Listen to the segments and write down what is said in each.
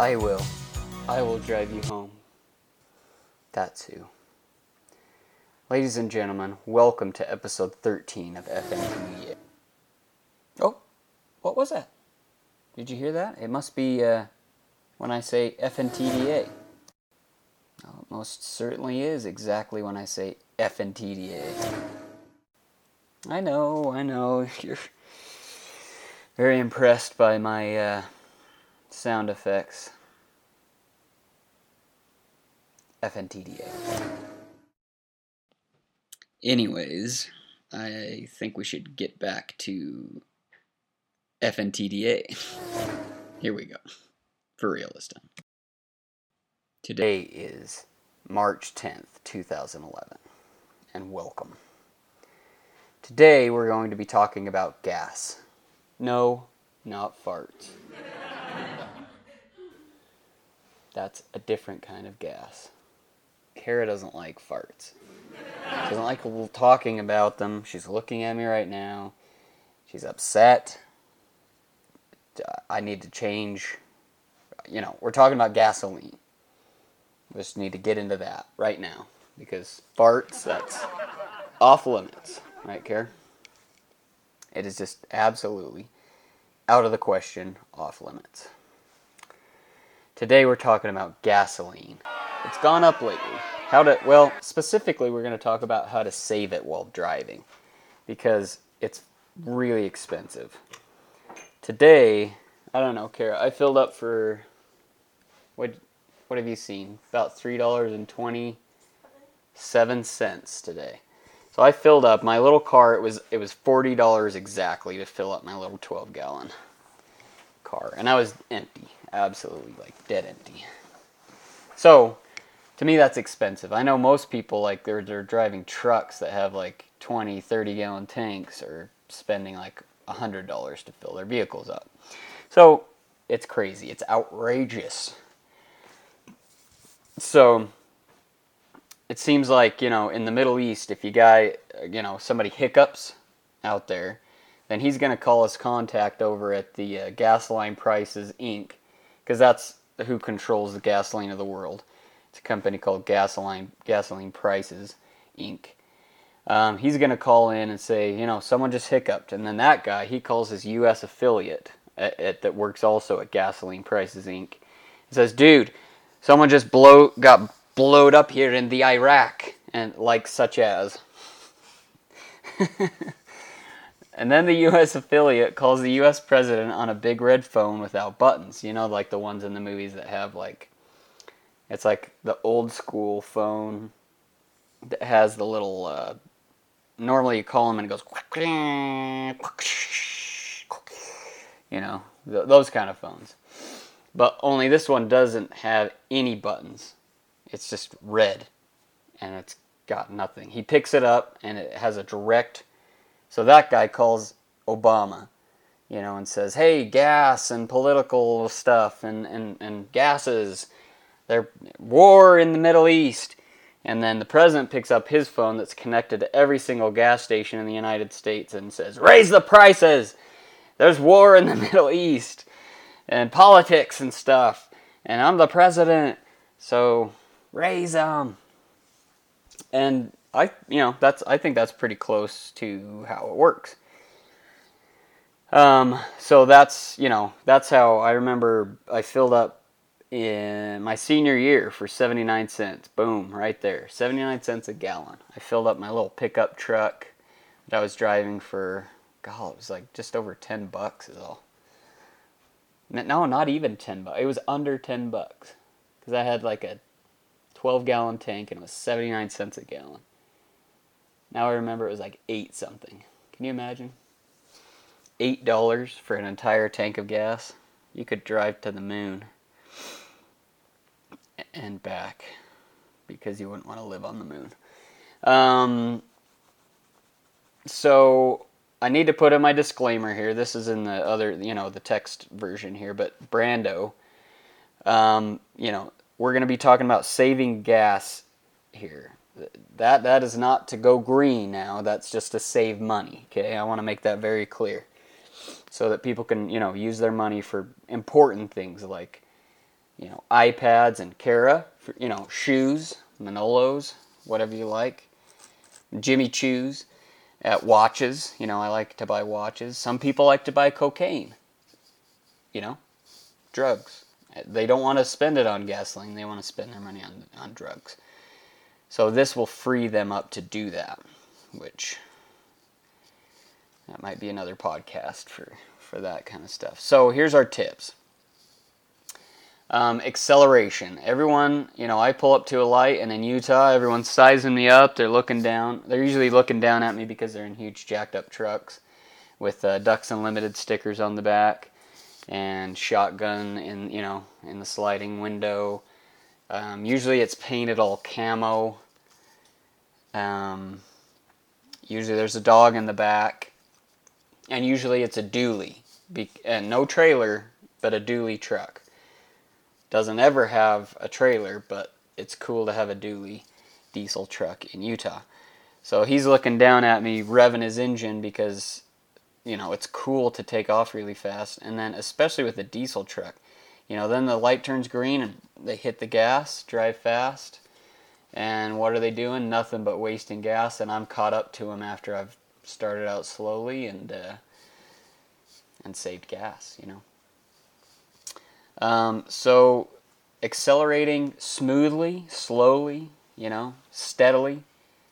I will. I will drive you home. That's who. Ladies and gentlemen, welcome to episode 13 of FNTDA. Oh, what was that? Did you hear that? It must be uh, when I say FNTDA. Well, it most certainly is exactly when I say FNTDA. I know, I know, you're very impressed by my uh, sound effects. FNTDA. Anyways, I think we should get back to FNTDA. Here we go. For real this time. Today is March 10th, 2011, and welcome. Today we're going to be talking about gas. No, not farts. That's a different kind of gas. Kara doesn't like farts. She doesn't like talking about them. She's looking at me right now. She's upset. I need to change. You know, we're talking about gasoline. We just need to get into that right now because farts, that's off limits. Right, Kara? It is just absolutely out of the question, off limits. Today we're talking about gasoline. It's gone up lately. How to well, specifically we're going to talk about how to save it while driving because it's really expensive. Today, I don't know, Kara, I filled up for what what have you seen? About $3.27 today. So I filled up my little car. It was it was forty dollars exactly to fill up my little twelve gallon car, and I was empty, absolutely like dead empty. So to me that's expensive. I know most people like they're they're driving trucks that have like 20, 30 gallon tanks or spending like hundred dollars to fill their vehicles up. So it's crazy. It's outrageous. So it seems like you know in the Middle East, if you guy you know somebody hiccups out there, then he's gonna call his contact over at the uh, Gasoline Prices Inc. because that's who controls the gasoline of the world. It's a company called Gasoline Gasoline Prices Inc. Um, he's gonna call in and say, you know, someone just hiccuped, and then that guy he calls his U.S. affiliate at, at, that works also at Gasoline Prices Inc. He says, dude, someone just blow got blowed up here in the Iraq, and like such as. and then the U.S. affiliate calls the U.S. president on a big red phone without buttons. You know, like the ones in the movies that have like, it's like the old school phone that has the little. Uh, normally, you call them and it goes. You know, th- those kind of phones. But only this one doesn't have any buttons. It's just red and it's got nothing. He picks it up and it has a direct. So that guy calls Obama, you know, and says, hey, gas and political stuff and, and, and gases. There's war in the Middle East. And then the president picks up his phone that's connected to every single gas station in the United States and says, raise the prices. There's war in the Middle East and politics and stuff. And I'm the president. So raise them. And I, you know, that's I think that's pretty close to how it works. Um, so that's you know that's how I remember I filled up in my senior year for 79 cents. Boom, right there, 79 cents a gallon. I filled up my little pickup truck that I was driving for. God, it was like just over 10 bucks is all. No, not even 10 bucks. It was under 10 bucks because I had like a 12 gallon tank and it was 79 cents a gallon. Now I remember it was like 8 something. Can you imagine? $8 for an entire tank of gas. You could drive to the moon and back because you wouldn't want to live on the moon. Um, so I need to put in my disclaimer here. This is in the other, you know, the text version here, but Brando, um, you know, we're going to be talking about saving gas here. That that is not to go green now. That's just to save money. Okay, I want to make that very clear, so that people can, you know, use their money for important things like, you know, iPads and Kara, for, you know, shoes, Manolos, whatever you like, Jimmy Choos at watches. You know, I like to buy watches. Some people like to buy cocaine. You know, drugs. They don't want to spend it on gasoline. They want to spend their money on on drugs. So this will free them up to do that, which that might be another podcast for for that kind of stuff. So here's our tips. Um, acceleration. Everyone, you know, I pull up to a light, and in Utah, everyone's sizing me up. They're looking down. They're usually looking down at me because they're in huge, jacked up trucks with uh, Ducks Unlimited stickers on the back and shotgun in, you know, in the sliding window. Um, usually, it's painted all camo. Um, usually, there's a dog in the back, and usually, it's a dually. Be- and no trailer, but a dually truck doesn't ever have a trailer, but it's cool to have a dually diesel truck in Utah. So he's looking down at me, revving his engine because, you know, it's cool to take off really fast. And then, especially with a diesel truck, you know, then the light turns green and they hit the gas, drive fast. And what are they doing? Nothing but wasting gas. And I'm caught up to them after I've started out slowly and uh, and saved gas. You know. Um, so accelerating smoothly, slowly, you know, steadily.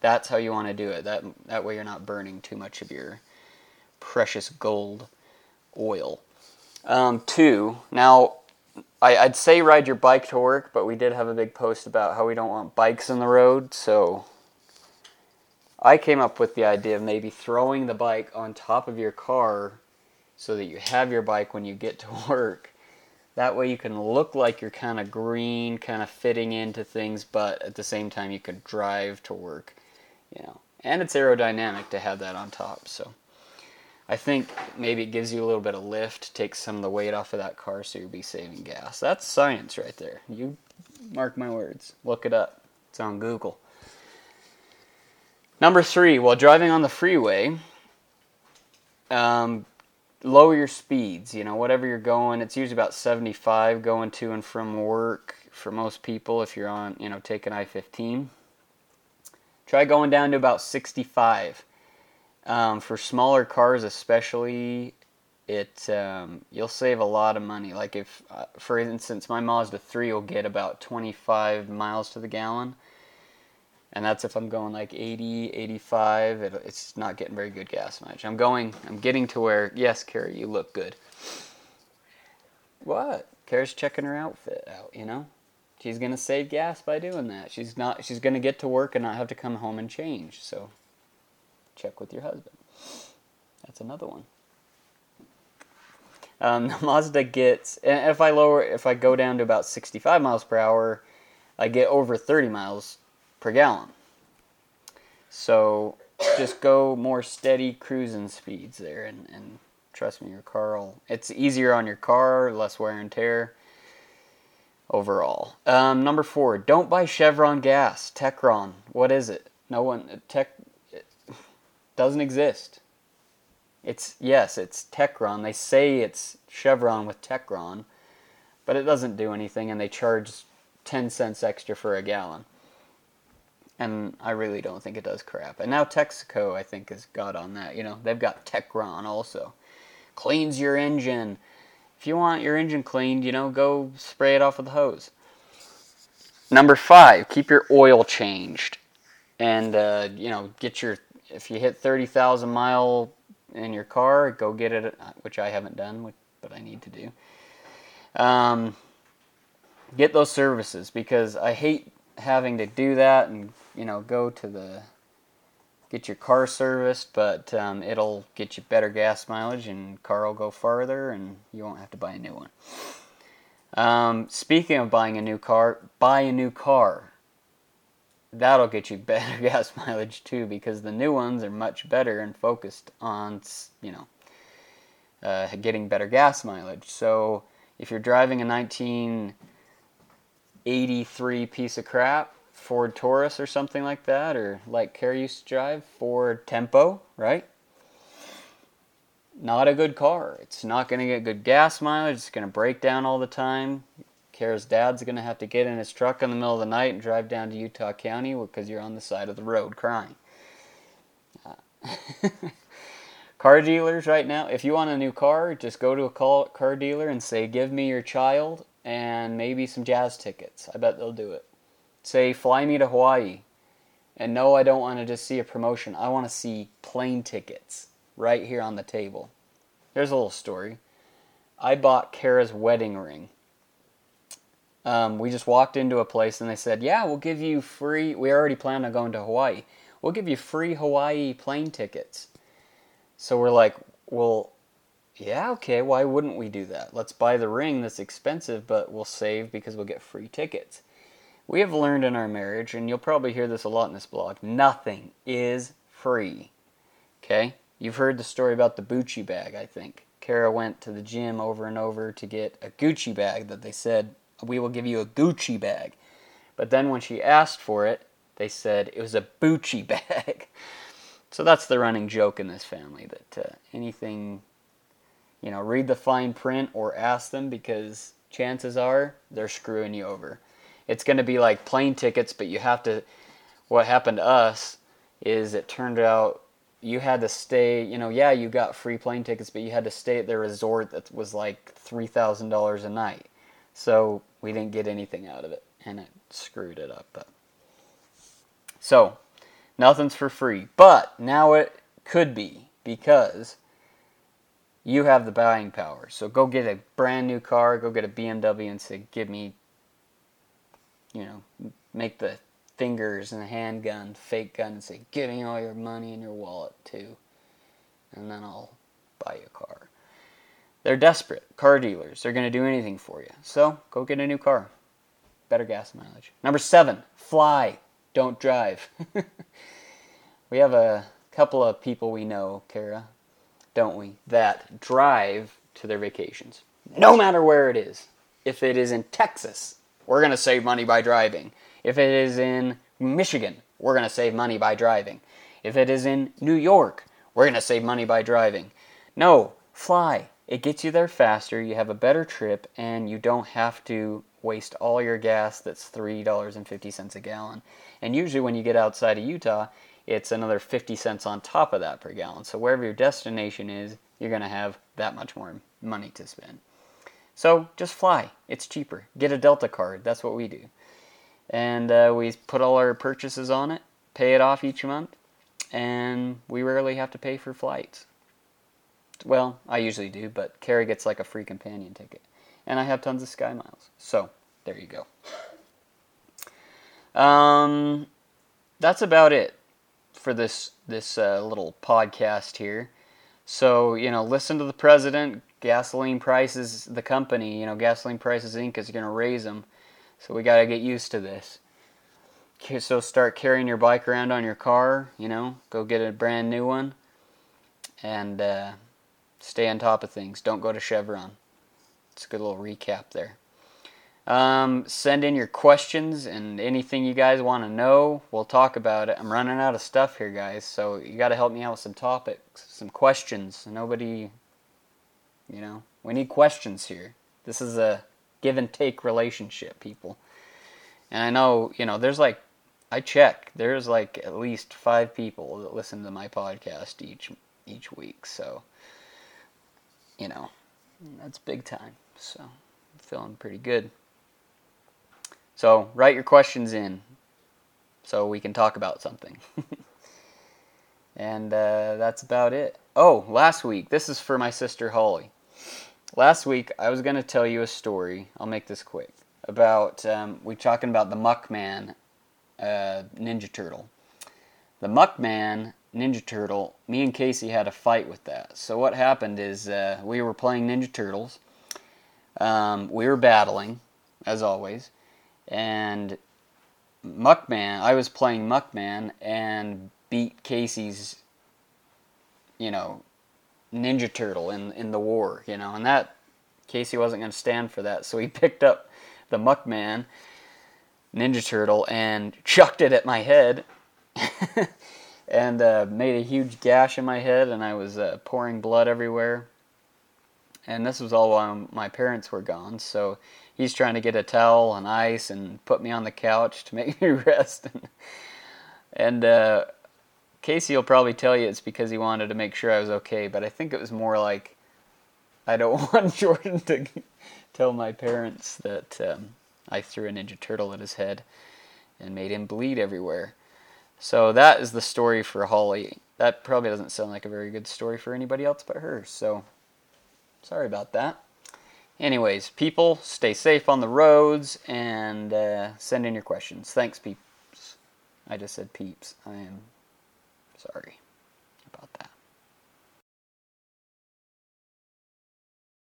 That's how you want to do it. That that way you're not burning too much of your precious gold oil. Um, two. Now, I, I'd say ride your bike to work, but we did have a big post about how we don't want bikes in the road. So I came up with the idea of maybe throwing the bike on top of your car so that you have your bike when you get to work that way you can look like you're kind of green, kind of fitting into things, but at the same time you can drive to work, you know. And it's aerodynamic to have that on top, so I think maybe it gives you a little bit of lift, takes some of the weight off of that car, so you'll be saving gas. That's science right there. You mark my words. Look it up. It's on Google. Number three, while driving on the freeway, um, lower your speeds. You know, whatever you're going, it's usually about 75 going to and from work for most people. If you're on, you know, taking I-15, try going down to about 65. Um, for smaller cars, especially, it um, you'll save a lot of money. Like if, uh, for instance, my Mazda 3 will get about 25 miles to the gallon and that's if I'm going like 80, 85. It, it's not getting very good gas mileage. I'm going, I'm getting to where, yes, Carrie, you look good. What? Carrie's checking her outfit out, you know? She's gonna save gas by doing that. She's not. She's gonna get to work and not have to come home and change. So, check with your husband. That's another one. Um, the Mazda gets, and if I lower, if I go down to about 65 miles per hour, I get over 30 miles per gallon. So just go more steady cruising speeds there and, and trust me your car will it's easier on your car less wear and tear overall. Um, number four don't buy chevron gas techron what is it? No one tech it doesn't exist. It's yes it's techron they say it's chevron with techron but it doesn't do anything and they charge 10 cents extra for a gallon and I really don't think it does crap. And now Texaco, I think, has got on that. You know, they've got Techron also. Cleans your engine. If you want your engine cleaned, you know, go spray it off with a hose. Number five, keep your oil changed. And, uh, you know, get your, if you hit 30,000 mile in your car, go get it, which I haven't done, but I need to do. Um, get those services because I hate having to do that and you know go to the get your car serviced, but um, it'll get you better gas mileage and car will go farther and you won't have to buy a new one. Um, speaking of buying a new car, buy a new car. that'll get you better gas mileage too because the new ones are much better and focused on you know uh, getting better gas mileage. So if you're driving a 1983 piece of crap Ford Taurus or something like that, or like Kara used to drive Ford Tempo, right? Not a good car. It's not going to get good gas mileage. It's going to break down all the time. Kara's dad's going to have to get in his truck in the middle of the night and drive down to Utah County because you're on the side of the road crying. Uh, car dealers right now, if you want a new car, just go to a car dealer and say, Give me your child and maybe some jazz tickets. I bet they'll do it. Say, Fly me to Hawaii. And no, I don't want to just see a promotion. I want to see plane tickets right here on the table. Here's a little story. I bought Kara's wedding ring um, we just walked into a place and they said, "Yeah, we'll give you free. We already plan on going to Hawaii. We'll give you free Hawaii plane tickets." So we're like, "Well, yeah, okay. Why wouldn't we do that? Let's buy the ring that's expensive, but we'll save because we'll get free tickets." We have learned in our marriage, and you'll probably hear this a lot in this blog. Nothing is free. Okay, you've heard the story about the Gucci bag. I think Kara went to the gym over and over to get a Gucci bag that they said we will give you a Gucci bag. But then when she asked for it, they said it was a Bucci bag. so that's the running joke in this family that uh, anything, you know, read the fine print or ask them because chances are they're screwing you over. It's going to be like plane tickets, but you have to. What happened to us is it turned out you had to stay, you know, yeah, you got free plane tickets, but you had to stay at their resort that was like $3,000 a night. So we didn't get anything out of it, and it screwed it up. But so nothing's for free, but now it could be because you have the buying power. So go get a brand new car, go get a BMW, and say, "Give me," you know, make the fingers and the handgun, fake gun, and say, "Give me all your money and your wallet too," and then I'll buy you a car. They're desperate. Car dealers. They're going to do anything for you. So go get a new car. Better gas mileage. Number seven, fly. Don't drive. we have a couple of people we know, Kara, don't we, that drive to their vacations. No matter where it is. If it is in Texas, we're going to save money by driving. If it is in Michigan, we're going to save money by driving. If it is in New York, we're going to save money by driving. No, fly. It gets you there faster, you have a better trip, and you don't have to waste all your gas that's $3.50 a gallon. And usually, when you get outside of Utah, it's another 50 cents on top of that per gallon. So, wherever your destination is, you're going to have that much more money to spend. So, just fly. It's cheaper. Get a Delta card. That's what we do. And uh, we put all our purchases on it, pay it off each month, and we rarely have to pay for flights. Well, I usually do, but Carrie gets like a free companion ticket. And I have tons of Sky Miles. So, there you go. Um, that's about it for this this uh, little podcast here. So you know, listen to the president. Gasoline prices, the company, you know, Gasoline Prices Inc. is going to raise them. So we got to get used to this. So start carrying your bike around on your car. You know, go get a brand new one, and uh, Stay on top of things. Don't go to Chevron. It's a good little recap there. Um, send in your questions and anything you guys want to know. We'll talk about it. I'm running out of stuff here, guys, so you got to help me out with some topics, some questions. Nobody, you know, we need questions here. This is a give and take relationship, people. And I know, you know, there's like, I check, there's like at least five people that listen to my podcast each each week. So you know, that's big time. So I'm feeling pretty good. So write your questions in so we can talk about something. and uh, that's about it. Oh, last week, this is for my sister Holly. Last week, I was going to tell you a story. I'll make this quick. About, um, we talking about the Muckman uh, Ninja Turtle. The Muckman Ninja Turtle, me and Casey had a fight with that. So what happened is uh, we were playing Ninja Turtles. Um, we were battling, as always, and Muckman. I was playing Muckman and beat Casey's, you know, Ninja Turtle in in the war. You know, and that Casey wasn't going to stand for that, so he picked up the Muckman Ninja Turtle and chucked it at my head. and uh, made a huge gash in my head, and I was uh, pouring blood everywhere. And this was all while my parents were gone, so he's trying to get a towel and ice and put me on the couch to make me rest. and uh, Casey will probably tell you it's because he wanted to make sure I was okay, but I think it was more like I don't want Jordan to tell my parents that um, I threw a Ninja Turtle at his head and made him bleed everywhere. So that is the story for Holly. That probably doesn't sound like a very good story for anybody else but her. So sorry about that anyways, people, stay safe on the roads and uh, send in your questions. Thanks, peeps. I just said peeps. I am sorry about that.